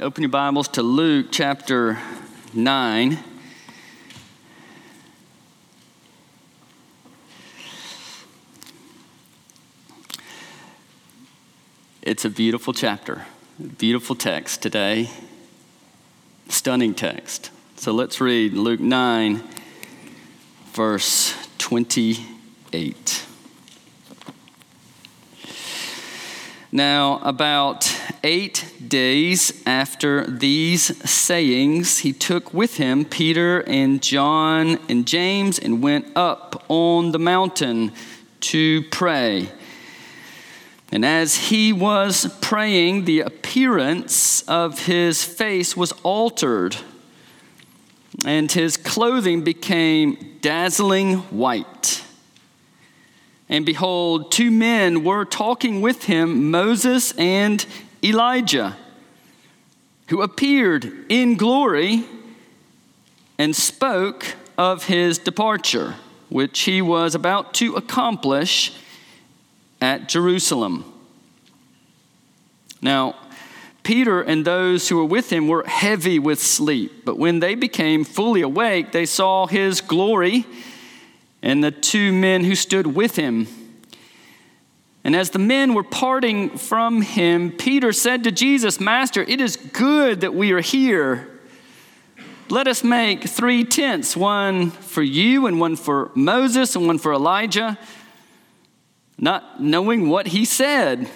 open your Bibles to Luke chapter 9. It's a beautiful chapter, beautiful text today, stunning text. So let's read Luke 9, verse 28. Now, about eight days after these sayings, he took with him Peter and John and James and went up on the mountain to pray. And as he was praying, the appearance of his face was altered, and his clothing became dazzling white. And behold, two men were talking with him, Moses and Elijah, who appeared in glory and spoke of his departure, which he was about to accomplish at Jerusalem. Now, Peter and those who were with him were heavy with sleep, but when they became fully awake, they saw his glory and the two men who stood with him. And as the men were parting from him, Peter said to Jesus, Master, it is good that we are here. Let us make three tents one for you, and one for Moses, and one for Elijah, not knowing what he said.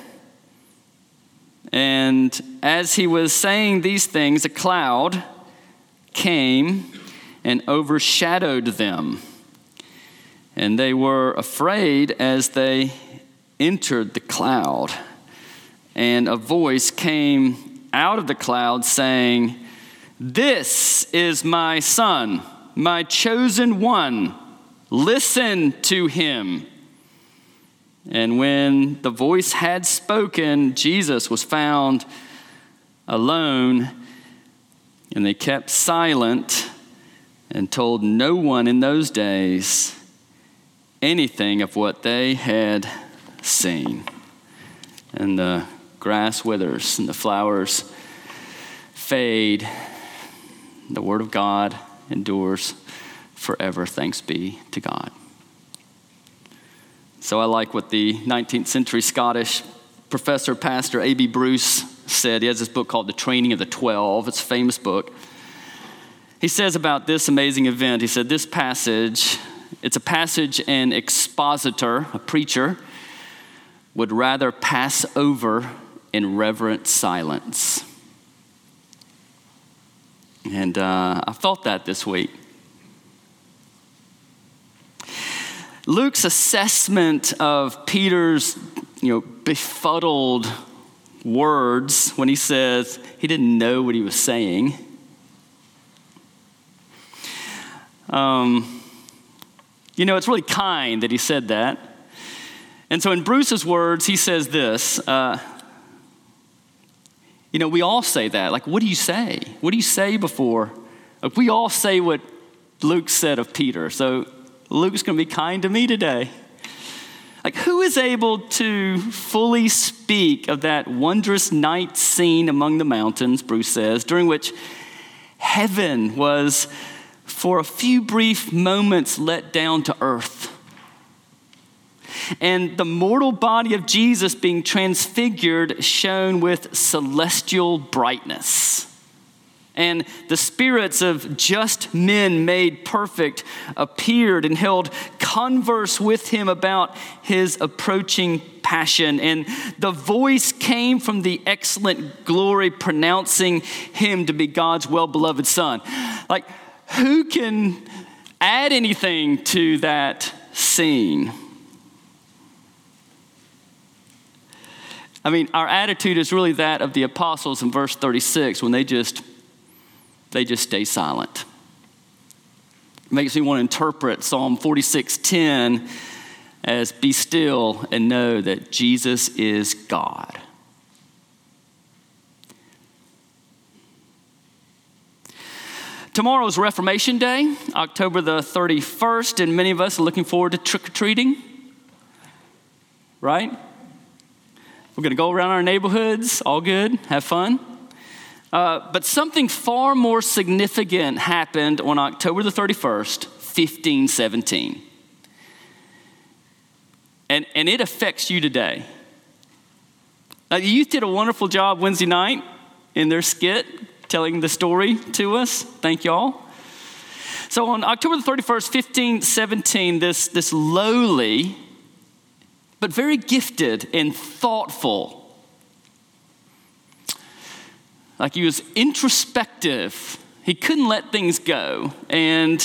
And as he was saying these things, a cloud came and overshadowed them. And they were afraid as they entered the cloud, and a voice came out of the cloud saying, This is my son, my chosen one. Listen to him. And when the voice had spoken, Jesus was found alone, and they kept silent and told no one in those days anything of what they had seen. And the grass withers and the flowers fade. The word of God endures forever. Thanks be to God. So I like what the 19th century Scottish professor, pastor A.B. Bruce said. He has this book called The Training of the Twelve. It's a famous book. He says about this amazing event, he said, This passage, it's a passage an expositor, a preacher, would rather pass over in reverent silence. And uh, I felt that this week. Luke's assessment of Peter's, you know, befuddled words when he says he didn't know what he was saying. Um, you know, it's really kind that he said that. And so, in Bruce's words, he says this uh, You know, we all say that. Like, what do you say? What do you say before? Like, we all say what Luke said of Peter. So, Luke's going to be kind to me today. Like, who is able to fully speak of that wondrous night scene among the mountains, Bruce says, during which heaven was, for a few brief moments, let down to earth? And the mortal body of Jesus being transfigured shone with celestial brightness. And the spirits of just men made perfect appeared and held converse with him about his approaching passion. And the voice came from the excellent glory, pronouncing him to be God's well beloved Son. Like, who can add anything to that scene? I mean, our attitude is really that of the apostles in verse 36 when they just they just stay silent. It makes me want to interpret Psalm 46:10 as be still and know that Jesus is God. Tomorrow is Reformation Day, October the 31st, and many of us are looking forward to trick or treating. Right? We're going to go around our neighborhoods, all good, have fun. Uh, but something far more significant happened on October the 31st, 1517. And, and it affects you today. Uh, the youth did a wonderful job Wednesday night in their skit telling the story to us. Thank y'all. So on October the 31st, 1517, this, this lowly, but very gifted and thoughtful, like he was introspective, he couldn't let things go. And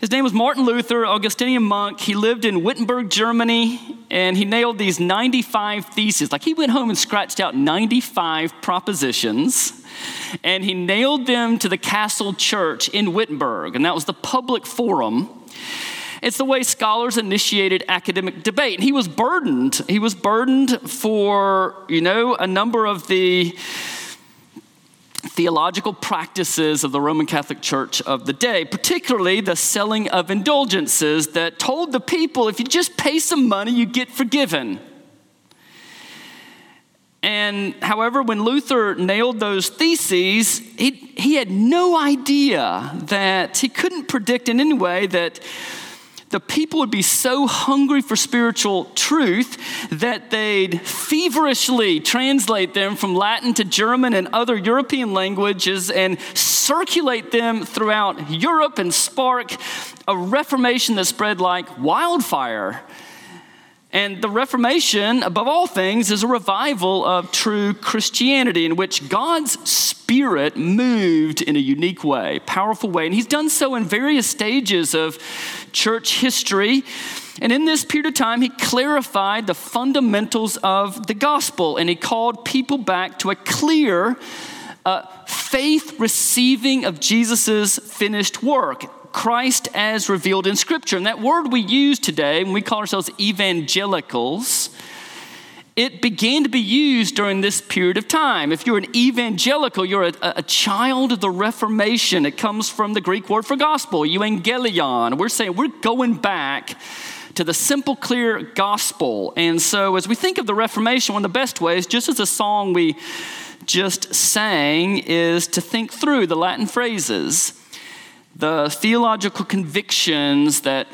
his name was Martin Luther, Augustinian monk. He lived in Wittenberg, Germany, and he nailed these 95 theses. Like he went home and scratched out 95 propositions, and he nailed them to the castle church in Wittenberg, and that was the public forum. It's the way scholars initiated academic debate. And he was burdened. He was burdened for, you know, a number of the theological practices of the Roman Catholic Church of the day, particularly the selling of indulgences that told the people if you just pay some money, you get forgiven. And however, when Luther nailed those theses, he, he had no idea that he couldn't predict in any way that the people would be so hungry for spiritual truth that they'd feverishly translate them from Latin to German and other European languages and circulate them throughout Europe and spark a reformation that spread like wildfire. And the Reformation, above all things, is a revival of true Christianity in which God's Spirit moved in a unique way, powerful way. And He's done so in various stages of church history. And in this period of time, He clarified the fundamentals of the gospel and He called people back to a clear, uh, faith receiving of Jesus' finished work Christ as revealed in Scripture. And that word we use today, when we call ourselves evangelicals, it began to be used during this period of time. If you're an evangelical, you're a, a, child of the Reformation. It comes from the Greek word for gospel, euangelion. We're saying we're going back to the simple, clear gospel. And so, as we think of the Reformation, one of the best ways, just as a song we just sang, is to think through the Latin phrases the theological convictions that,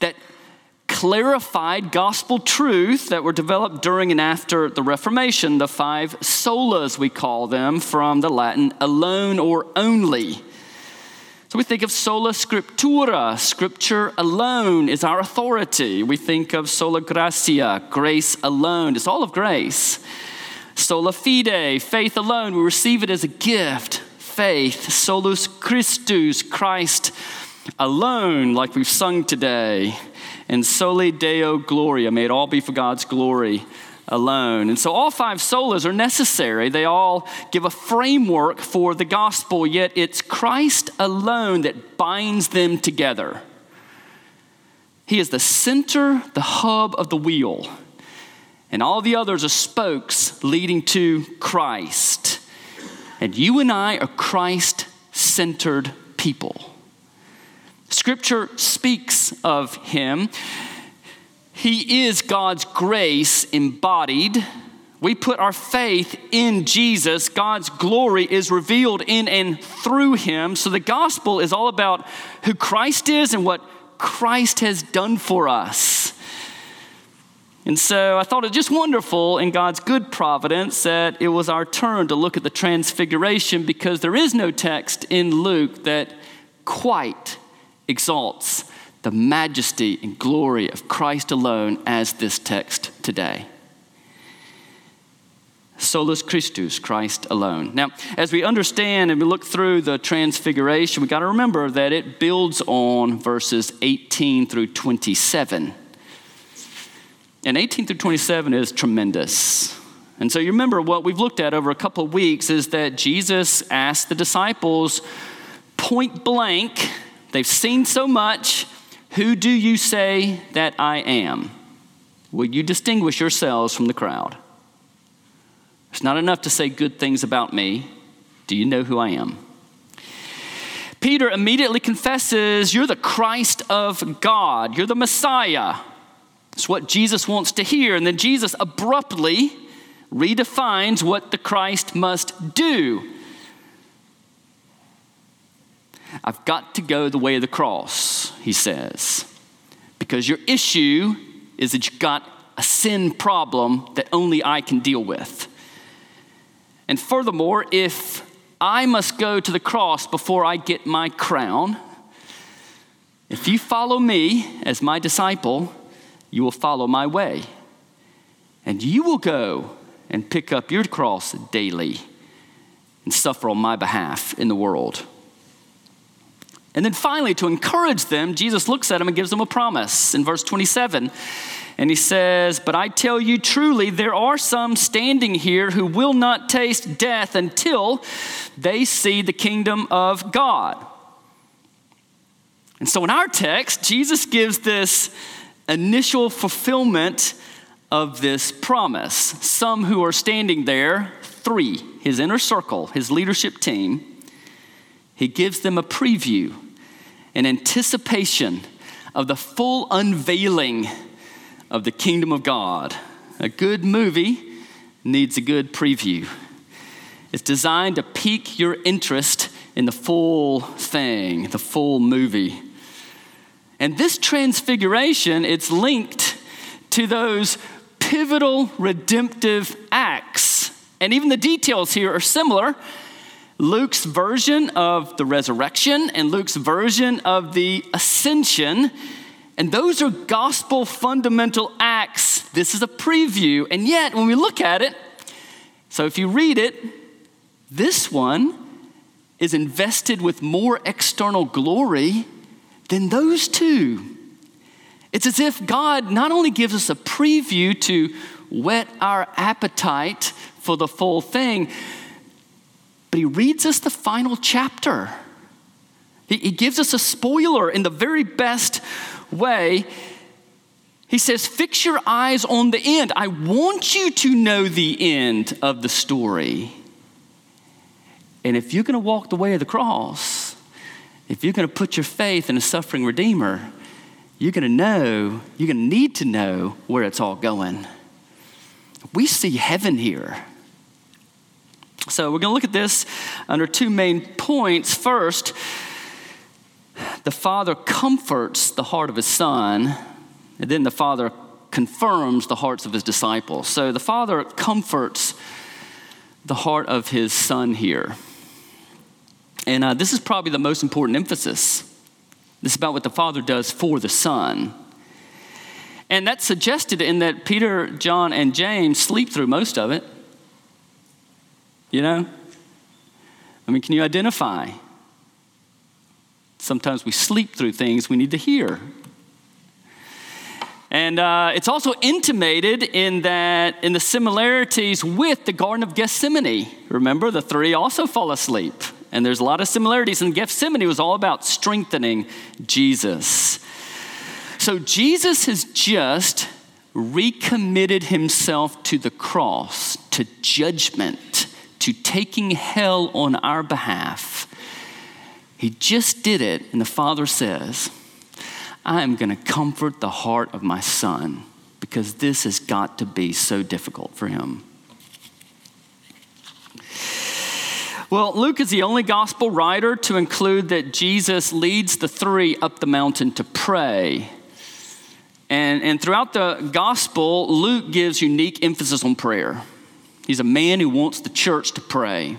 that clarified gospel truth that were developed during and after the Reformation, the five solas, we call them, from the Latin alone or only. So we think of sola scriptura, scripture alone is our authority. We think of sola gratia, grace alone, it's all of grace. Sola fide, faith alone, we receive it as a gift faith, solus Christus, Christ alone, like we've sung today, and soli Deo gloria, may it all be for God's glory alone. And so all five solas are necessary. They all give a framework for the gospel, yet it's Christ alone that binds them together. He is the center, the hub of the wheel, and all the others are spokes leading to Christ. And you and I are Christ centered people. Scripture speaks of him. He is God's grace embodied. We put our faith in Jesus. God's glory is revealed in and through him. So the gospel is all about who Christ is and what Christ has done for us. And so I thought it just wonderful in God's good providence that it was our turn to look at the transfiguration because there is no text in Luke that quite exalts the majesty and glory of Christ alone as this text today. Solus Christus, Christ alone. Now, as we understand and we look through the transfiguration, we got to remember that it builds on verses 18 through 27. And 18 through 27 is tremendous. And so you remember what we've looked at over a couple of weeks is that Jesus asked the disciples point blank, they've seen so much, who do you say that I am? Will you distinguish yourselves from the crowd? It's not enough to say good things about me. Do you know who I am? Peter immediately confesses, You're the Christ of God, you're the Messiah. It's what Jesus wants to hear. And then Jesus abruptly redefines what the Christ must do. I've got to go the way of the cross, he says, because your issue is that you've got a sin problem that only I can deal with. And furthermore, if I must go to the cross before I get my crown, if you follow me as my disciple, you will follow my way. And you will go and pick up your cross daily and suffer on my behalf in the world. And then finally, to encourage them, Jesus looks at them and gives them a promise in verse 27. And he says, But I tell you truly, there are some standing here who will not taste death until they see the kingdom of God. And so in our text, Jesus gives this initial fulfillment of this promise. Some who are standing there, three, his inner circle, his leadership team, he gives them a preview, an anticipation of the full unveiling of the kingdom of God. A good movie needs a good preview. It's designed to pique your interest in the full thing, the full movie. And this transfiguration, it's linked to those pivotal redemptive acts. And even the details here are similar. Luke's version of the resurrection and Luke's version of the ascension. And those are gospel fundamental acts. This is a preview. And yet, when we look at it, so if you read it, this one is invested with more external glory than those two. It's as if God not only gives us a preview to whet our appetite for the full thing, but He reads us the final chapter. He, he gives us a spoiler in the very best way. He says, Fix your eyes on the end. I want you to know the end of the story. And if you're going to walk the way of the cross, if you're going to put your faith in a suffering Redeemer, you're going to know, you're going to need to know where it's all going. We see heaven here. So we're going to look at this under two main points. First, the Father comforts the heart of His Son, and then the Father confirms the hearts of His disciples. So the Father comforts the heart of His Son here. And uh, this is probably the most important emphasis. This is about what the Father does for the Son. And that's suggested in that Peter, John, and James sleep through most of it. You know? I mean, can you identify? Sometimes we sleep through things we need to hear. And uh, it's also intimated in that in the similarities with the Garden of Gethsemane. Remember, the three also fall asleep. And there's a lot of similarities. And Gethsemane was all about strengthening Jesus. So Jesus has just recommitted himself to the cross, to judgment, to taking hell on our behalf. He just did it, and the Father says, I am going to comfort the heart of my son because this has got to be so difficult for him. Well, Luke is the only gospel writer to include that Jesus leads the three up the mountain to pray. And, and throughout the gospel, Luke gives unique emphasis on prayer. He's a man who wants the church to pray.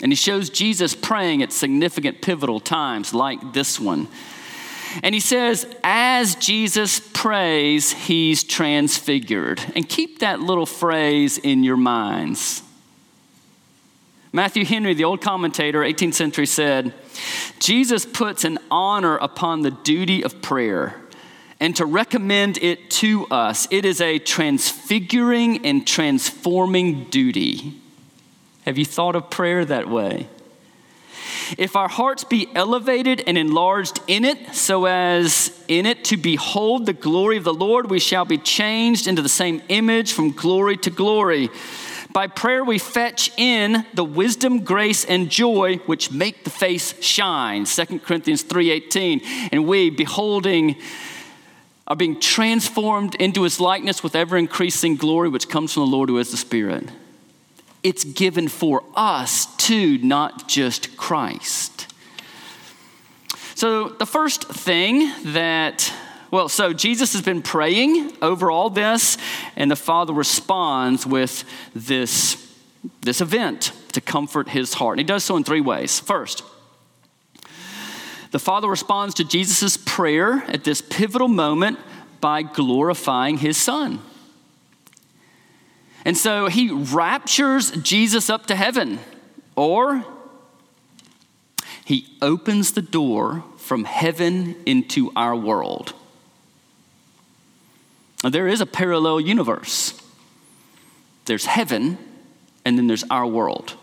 And he shows Jesus praying at significant pivotal times like this one. And he says, as Jesus prays, he's transfigured. And keep that little phrase in your minds. Matthew Henry, the old commentator, 18th century, said Jesus puts an honor upon the duty of prayer and to recommend it to us. It is a transfiguring and transforming duty. Have you thought of prayer that way? If our hearts be elevated and enlarged in it, so as in it to behold the glory of the Lord, we shall be changed into the same image from glory to glory. By prayer, we fetch in the wisdom, grace, and joy which make the face shine. 2 Corinthians 3.18. And we, beholding, are being transformed into his likeness with ever increasing glory which comes from the Lord who is the Spirit. It's given for us too, not just Christ. So, the first thing that, well, so Jesus has been praying over all this, and the Father responds with this, this event to comfort his heart. And he does so in three ways. First, the Father responds to Jesus' prayer at this pivotal moment by glorifying his Son. And so he raptures Jesus up to heaven, or he opens the door from heaven into our world. There is a parallel universe. There's heaven, and then there's our world.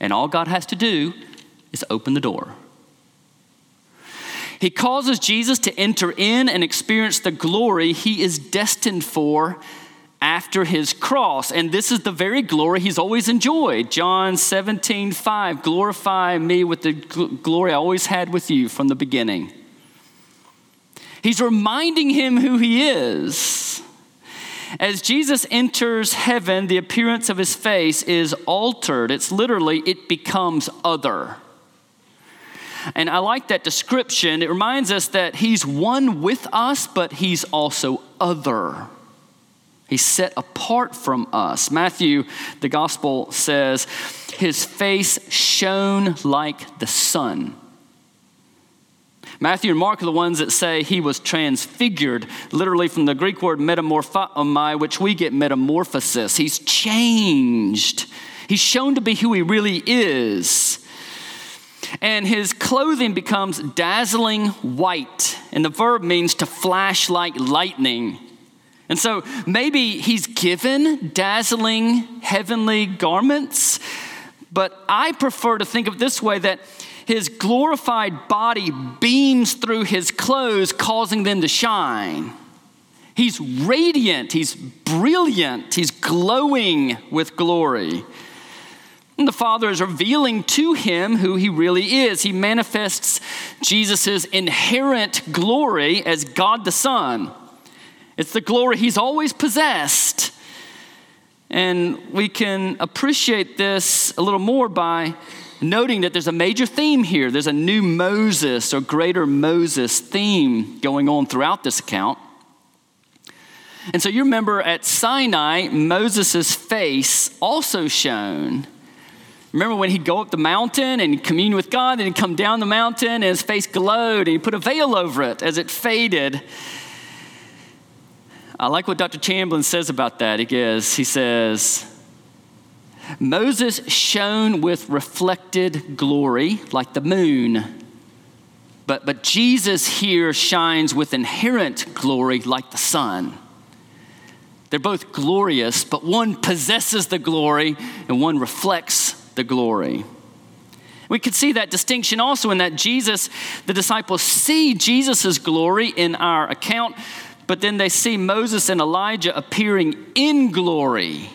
And all God has to do is open the door. He causes Jesus to enter in and experience the glory he is destined for after his cross. And this is the very glory he's always enjoyed. John 17, 5, glorify me with the gl- glory I always had with you from the beginning. He's reminding him who he is. As Jesus enters heaven, the appearance of his face is altered. It's literally, it becomes other. And I like that description. It reminds us that he's one with us, but he's also other. He's set apart from us. Matthew, the gospel says, his face shone like the sun. Matthew and Mark are the ones that say he was transfigured, literally from the Greek word metamorphomai, which we get metamorphosis. He's changed. He's shown to be who he really is. And his clothing becomes dazzling white, and the verb means to flash like lightning. And so maybe he's given dazzling heavenly garments, but I prefer to think of this way that his glorified body beams through his clothes, causing them to shine. He's radiant, he's brilliant, he's glowing with glory. And the Father is revealing to him who he really is. He manifests Jesus' inherent glory as God the Son. It's the glory he's always possessed. And we can appreciate this a little more by noting that there's a major theme here. There's a new Moses or greater Moses theme going on throughout this account. And so you remember at Sinai, Moses' face also shone. Remember when he'd go up the mountain and commune with God, and he'd come down the mountain and his face glowed, and he put a veil over it as it faded. I like what Dr. Chamberlain says about that. He goes, he says, Moses shone with reflected glory like the moon. But, but Jesus here shines with inherent glory like the sun. They're both glorious, but one possesses the glory and one reflects the glory. We could see that distinction also in that Jesus, the disciples see Jesus' glory in our account, but then they see Moses and Elijah appearing in glory.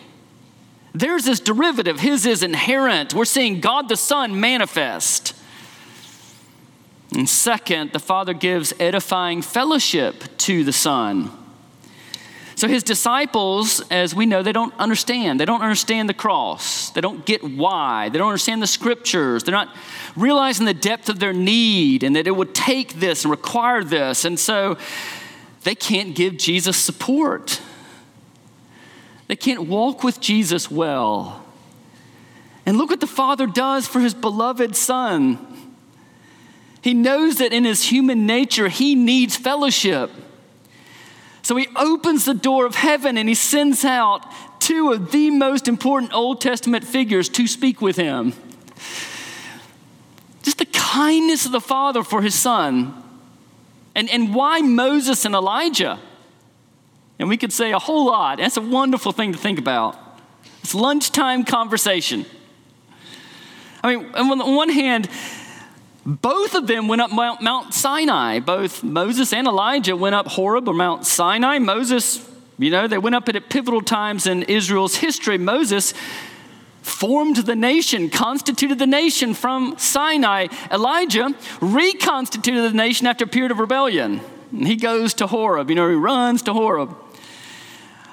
Theirs is derivative, his is inherent. We're seeing God the Son manifest. And second, the Father gives edifying fellowship to the Son. So his disciples, as we know, they don't understand. They don't understand the cross. They don't get why. They don't understand the scriptures. They're not realizing the depth of their need and that it would take this and require this. And so they can't give Jesus support. They can't walk with Jesus well. And look what the Father does for his beloved Son. He knows that in his human nature, he needs fellowship. So he opens the door of heaven and he sends out two of the most important Old Testament figures to speak with him. Just the kindness of the Father for his Son. And, and why Moses and Elijah? And we could say a whole lot. That's a wonderful thing to think about. It's lunchtime conversation. I mean, on the one hand, both of them went up Mount, Sinai. Both Moses and Elijah went up Horeb or Mount Sinai. Moses, you know, they went up at pivotal times in Israel's history. Moses formed the nation, constituted the nation from Sinai. Elijah reconstituted the nation after a period of rebellion. And he goes to Horeb, you know, he runs to Horeb.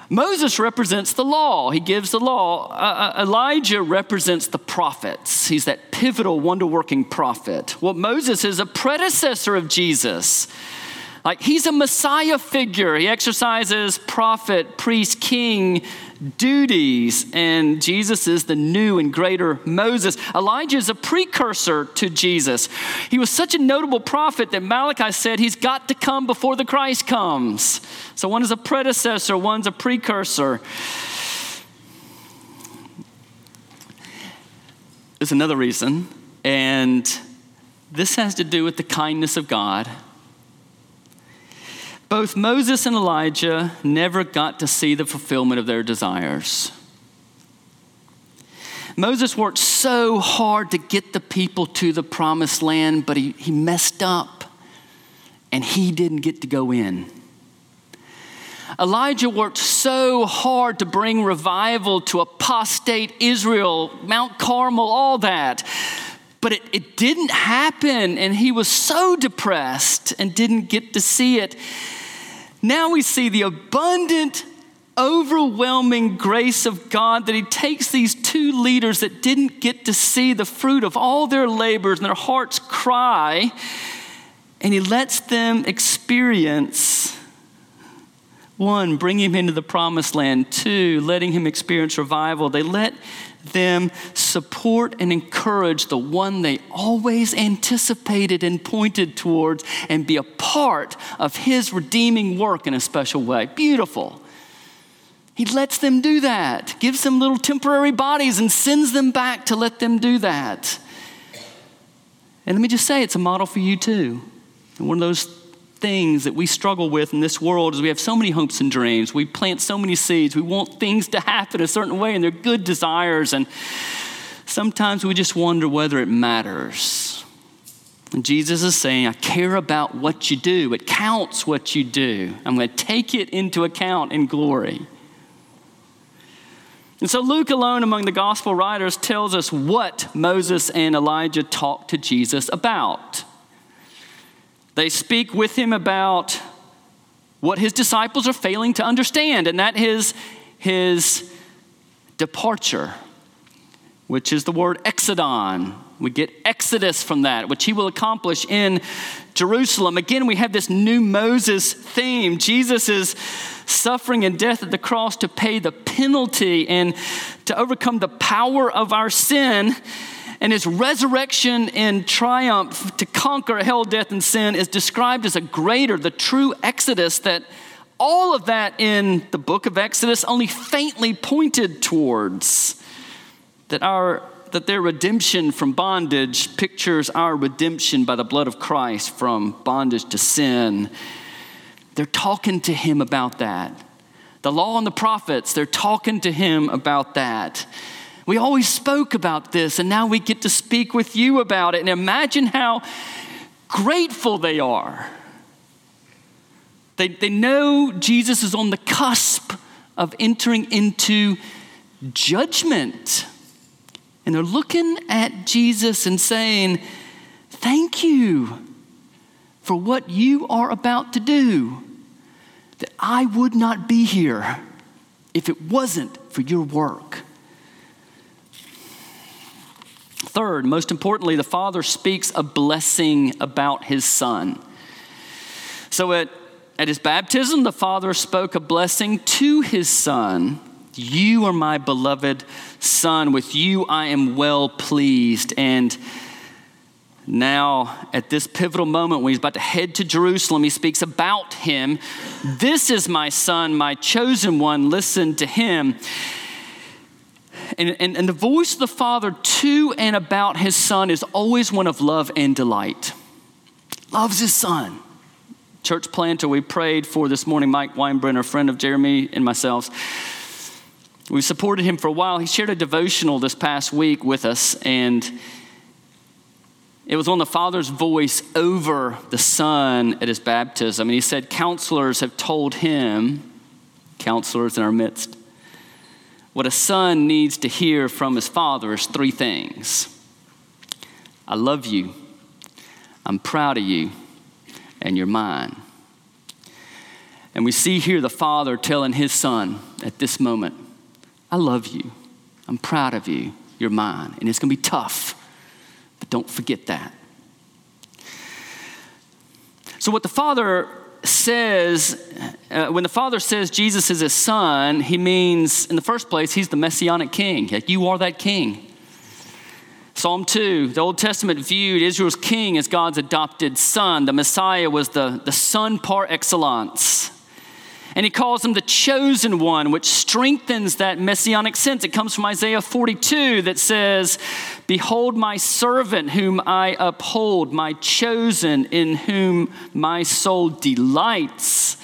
Moses represents the law, he gives the law. Uh, uh, Elijah represents the prophets. He's that pivotal, wonder working prophet. Well, Moses is a predecessor of Jesus. Like he's a Messiah figure. He exercises prophet, priest, king duties, and Jesus is the new and greater Moses. Elijah is a precursor to Jesus. He was such a notable prophet that Malachi said he's got to come before the Christ comes. So one is a predecessor, one's a precursor. There's another reason, and this has to do with the kindness of God both Moses and Elijah never got to see the fulfillment of their desires. Moses worked so hard to get the people to the promised land, but he, he messed up and he didn't get to go in. Elijah worked so hard to bring revival to apostate Israel, Mount Carmel, all that. But it, it didn't happen, and he was so depressed and didn't get to see it. Now we see the abundant, overwhelming grace of God that He takes these two leaders that didn't get to see the fruit of all their labors and their hearts cry, and He lets them experience one, bringing him into the promised land. Two, letting him experience revival. They let them support and encourage the one they always anticipated and pointed towards and be a part of his redeeming work in a special way. Beautiful. He lets them do that, gives them little temporary bodies, and sends them back to let them do that. And let me just say, it's a model for you too. And one of those things that we struggle with in this world is we have so many hopes and dreams. We plant so many seeds. We want things to happen a certain way, and they're good desires. And sometimes we just wonder whether it matters. And Jesus is saying, I care about what you do. It counts what you do. I'm going to take it into account in glory. And so Luke alone among the gospel writers tells us what Moses and Elijah talked to Jesus about. They speak with him about what his disciples are failing to understand, and that is his departure, which is the word exodon. We get exodus from that, which he will accomplish in Jerusalem. Again, we have this new Moses theme. Jesus is suffering and death at the cross to pay the penalty and to overcome the power of our sin and his resurrection in triumph to conquer hell, death, and sin is described as a greater, the true exodus that all of that in the book of Exodus only faintly pointed towards. That our that their redemption from bondage pictures our redemption by the blood of Christ from bondage to sin. They're talking to him about that. The law and the prophets, they're talking to him about that. We always spoke about this, and now we get to speak with you about it. And imagine how grateful they are. They, they know Jesus is on the cusp of entering into judgment. And they're looking at Jesus and saying, Thank you for what you are about to do. That I would not be here if it wasn't for your work. Third, most importantly, the Father speaks a blessing about his Son. So at, at his baptism, the Father spoke a blessing to his Son. You are my beloved Son. With you I am well pleased. And now, at this pivotal moment when he's about to head to Jerusalem, he speaks about him. This is my son, my chosen one. Listen to him. And, and, and the voice of the Father to and about his Son is always one of love and delight. Loves his Son. Church planter we prayed for this morning, Mike Weinbrenner, friend of Jeremy and myself. We supported him for a while. He shared a devotional this past week with us, and it was on the Father's voice over the Son at his baptism. And he said, Counselors have told him, counselors in our midst, what a son needs to hear from his father is three things I love you, I'm proud of you, and you're mine. And we see here the father telling his son at this moment, I love you. I'm proud of you. You're mine. And it's to be tough, but don't forget that. So, what the father says, uh, when the father says Jesus is his son, he means, in the first place, he's the messianic king. Like, you are that king. Psalm 2, the Old Testament viewed Israel's king as God's adopted son. The Messiah was the, the son par excellence. And he calls him the chosen one, which strengthens that messianic sense. It comes from Isaiah 42 that says, Behold my servant whom I uphold, my chosen in whom my soul delights.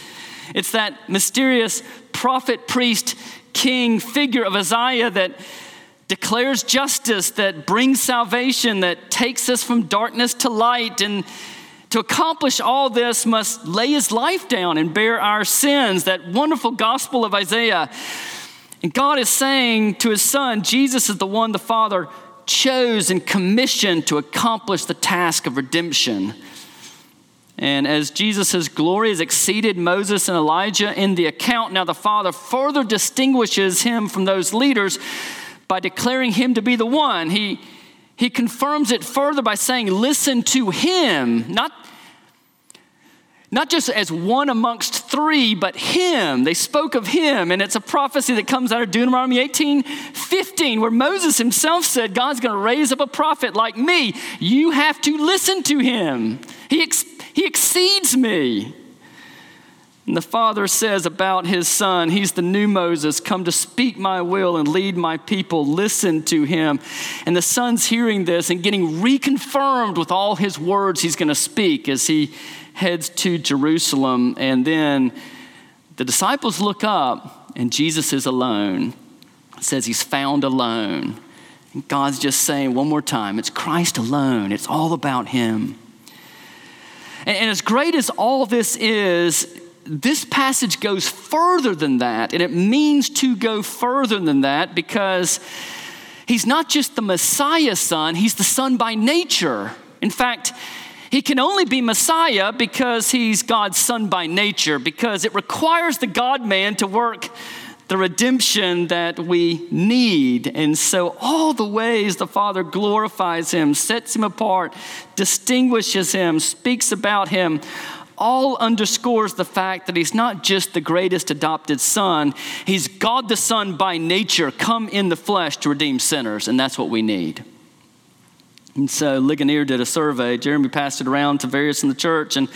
It's that mysterious prophet, priest, king figure of Isaiah that declares justice, that brings salvation, that takes us from darkness to light. And to accomplish all this, must lay his life down and bear our sins. That wonderful gospel of Isaiah. And God is saying to his son, Jesus is the one the Father chose and commissioned to accomplish the task of redemption. And as Jesus' glory has exceeded Moses and Elijah in the account, now the Father further distinguishes him from those leaders by declaring him to be the one. He, he confirms it further by saying, Listen to him, not not just as one amongst three, but him. They spoke of him, and it's a prophecy that comes out of Deuteronomy 18 15, where Moses himself said, God's going to raise up a prophet like me. You have to listen to him, he, ex- he exceeds me. And the Father says about his Son, He's the new Moses, come to speak my will and lead my people. Listen to him. And the Son's hearing this and getting reconfirmed with all his words he's going to speak as he heads to Jerusalem, and then the disciples look up, and Jesus is alone. It says he's found alone. And God's just saying one more time it's Christ alone, it's all about him. And, and as great as all this is, this passage goes further than that, and it means to go further than that because he's not just the Messiah's son, he's the son by nature. In fact, he can only be Messiah because he's God's son by nature, because it requires the God man to work the redemption that we need. And so, all the ways the Father glorifies him, sets him apart, distinguishes him, speaks about him, all underscores the fact that he's not just the greatest adopted son, he's God the Son by nature, come in the flesh to redeem sinners, and that's what we need. And so Ligonier did a survey. Jeremy passed it around to various in the church and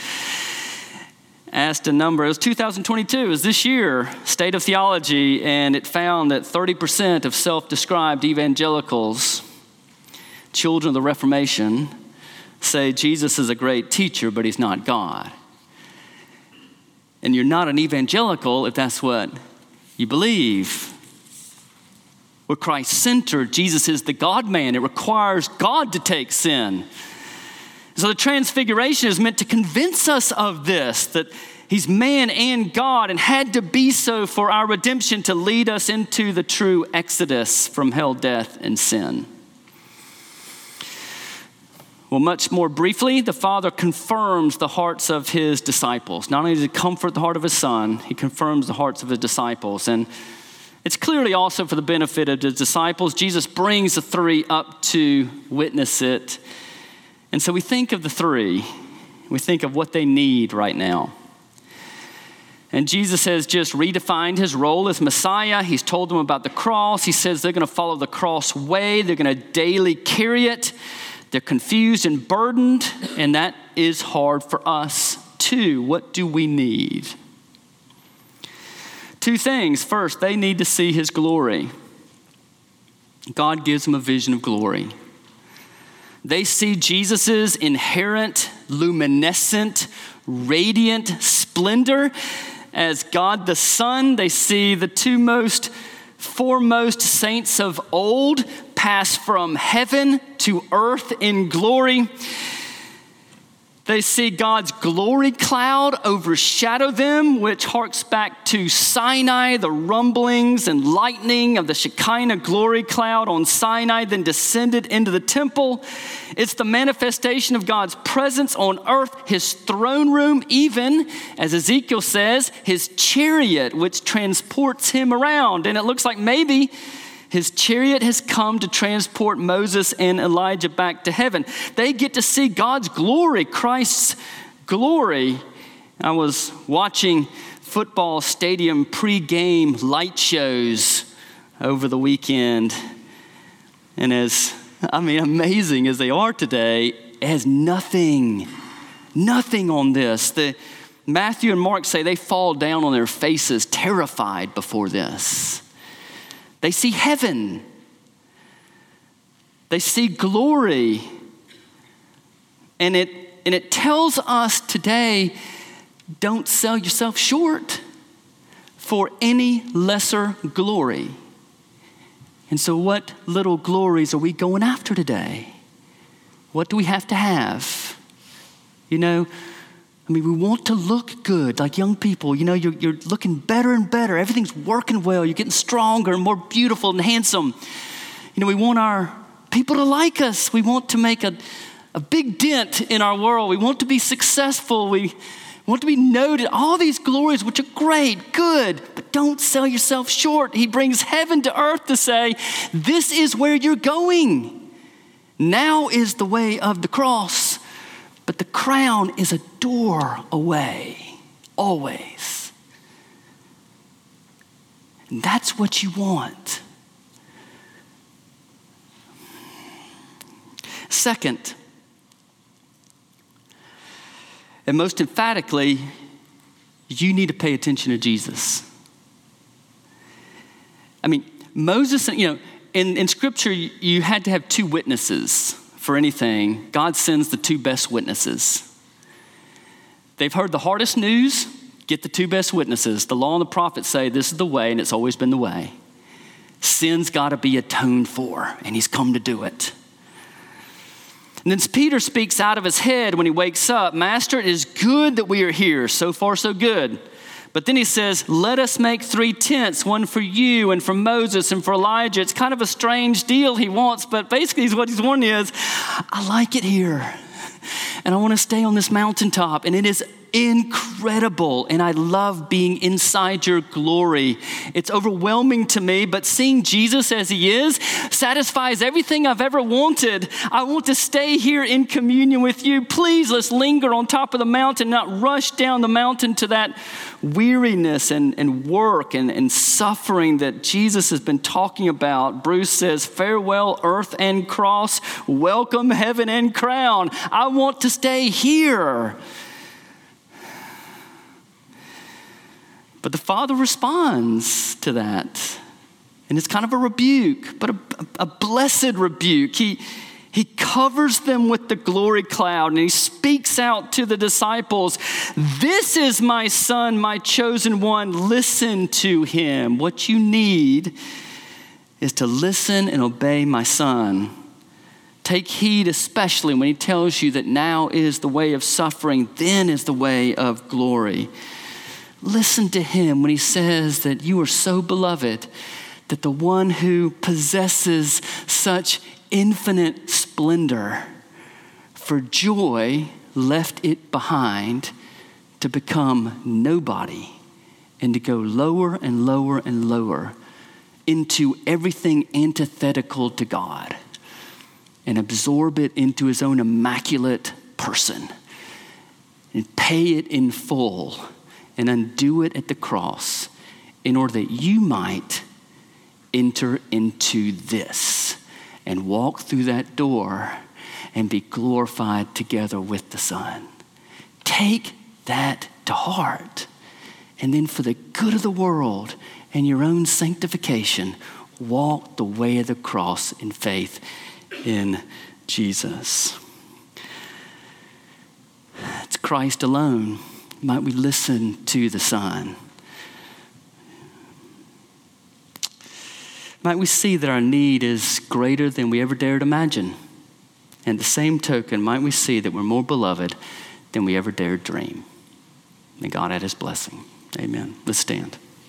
asked a number. It was 2022, it was this year, State of Theology, and it found that 30% of self described evangelicals, children of the Reformation, say Jesus is a great teacher, but he's not God. And you're not an evangelical if that's what you believe. We're Christ centered. Jesus is the God man. It requires God to take sin. So the transfiguration is meant to convince us of this that he's man and God and had to be so for our redemption to lead us into the true exodus from hell, death, and sin. Well, much more briefly, the Father confirms the hearts of his disciples. Not only does he comfort the heart of his Son, he confirms the hearts of his disciples. And it's clearly also for the benefit of the disciples. Jesus brings the three up to witness it. And so we think of the three, we think of what they need right now. And Jesus has just redefined his role as Messiah. He's told them about the cross. He says they're going to follow the cross way, they're going to daily carry it. They're confused and burdened, and that is hard for us too. What do we need? Two things. First, they need to see his glory. God gives them a vision of glory. They see Jesus' inherent, luminescent, radiant splendor as God the Son. They see the two most foremost saints of old pass from heaven to earth in glory. They see God's glory cloud overshadow them, which harks back to Sinai, the rumblings and lightning of the Shekinah glory cloud on Sinai, then descended into the temple. It's the manifestation of God's presence on earth, his throne room, even, as Ezekiel says, his chariot, which transports him around. And it looks like maybe his chariot has come to transport Moses and Elijah back to heaven. They get to see God's glory, Christ's glory. I was watching football stadium pre-game light shows over the weekend. And as, I mean, amazing as they are today, it has nothing, nothing on this. The, Matthew and Mark say they fall down on their faces, terrified before this. They see heaven, they see glory. And it, and it tells us today don't sell yourself short for any lesser glory. And so, what little glories are we going after today? What do we have to have? You know, I mean, we want to look good, like young people. You know, you're, you're looking better and better. Everything's working well. You're getting stronger and more beautiful and handsome. You know, we want our people to like us. We want to make a, a big dent in our world. We want to be successful. We want to be noted. All these glories, which are great, good, but don't sell yourself short. He brings heaven to earth to say, This is where you're going. Now is the way of the cross. But the crown is a door away, always. And that's what you want. Second, and most emphatically, you need to pay attention to Jesus. I mean, Moses, you know, in, in scripture, you had to have two witnesses for anything, God sends the two best witnesses. They've heard the hardest news, get the two best witnesses. The law and the prophets say this is the way, and it's always been the way. Sin's got to be atoned for, and he's come to do it. And then Peter speaks out of his head when he wakes up Master, it is good that we are here. So far, so good. But then he says, Let us make three tents, one for you and for Moses and for Elijah. It's kind of a strange deal he wants, but basically, what he's wanting is, I like it here. And I want to stay on this mountaintop. And it is incredible. And I love being inside your glory. It's overwhelming to me, but seeing Jesus as he is satisfies everything I've ever wanted. I want to stay here in communion with you. Please, let's linger on top of the mountain, not rush down the mountain to that weariness and, and work and, and suffering that Jesus has been talking about. Bruce says, Farewell, earth and cross. Welcome, heaven and crown. I want to stay here. But the father responds to that. And it's kind of a rebuke, but a, a, blessed rebuke. He, he covers them with the glory cloud and he speaks out to the disciples This is my son, my chosen one. Listen to him. What you need is to listen and obey my son. Take heed, especially when he tells you that now is the way of suffering, then is the way of glory. Listen to him when he says that you are so beloved that the one who possesses such infinite splendor for joy left it behind to become nobody and to go lower and lower and lower into everything antithetical to God and absorb it into his own immaculate person and pay it in full and undo it at the cross in order that you might enter into this and walk through that door and be glorified together with the Son. Take that to heart. And then, for the good of the world and your own sanctification, walk the way of the cross in faith in Jesus. It's Christ alone might we listen to the sign? Might we see that our need is greater than we ever dared imagine? And the same token, might we see that we're more beloved than we ever dared dream. May God add his blessing. Amen. Let's stand.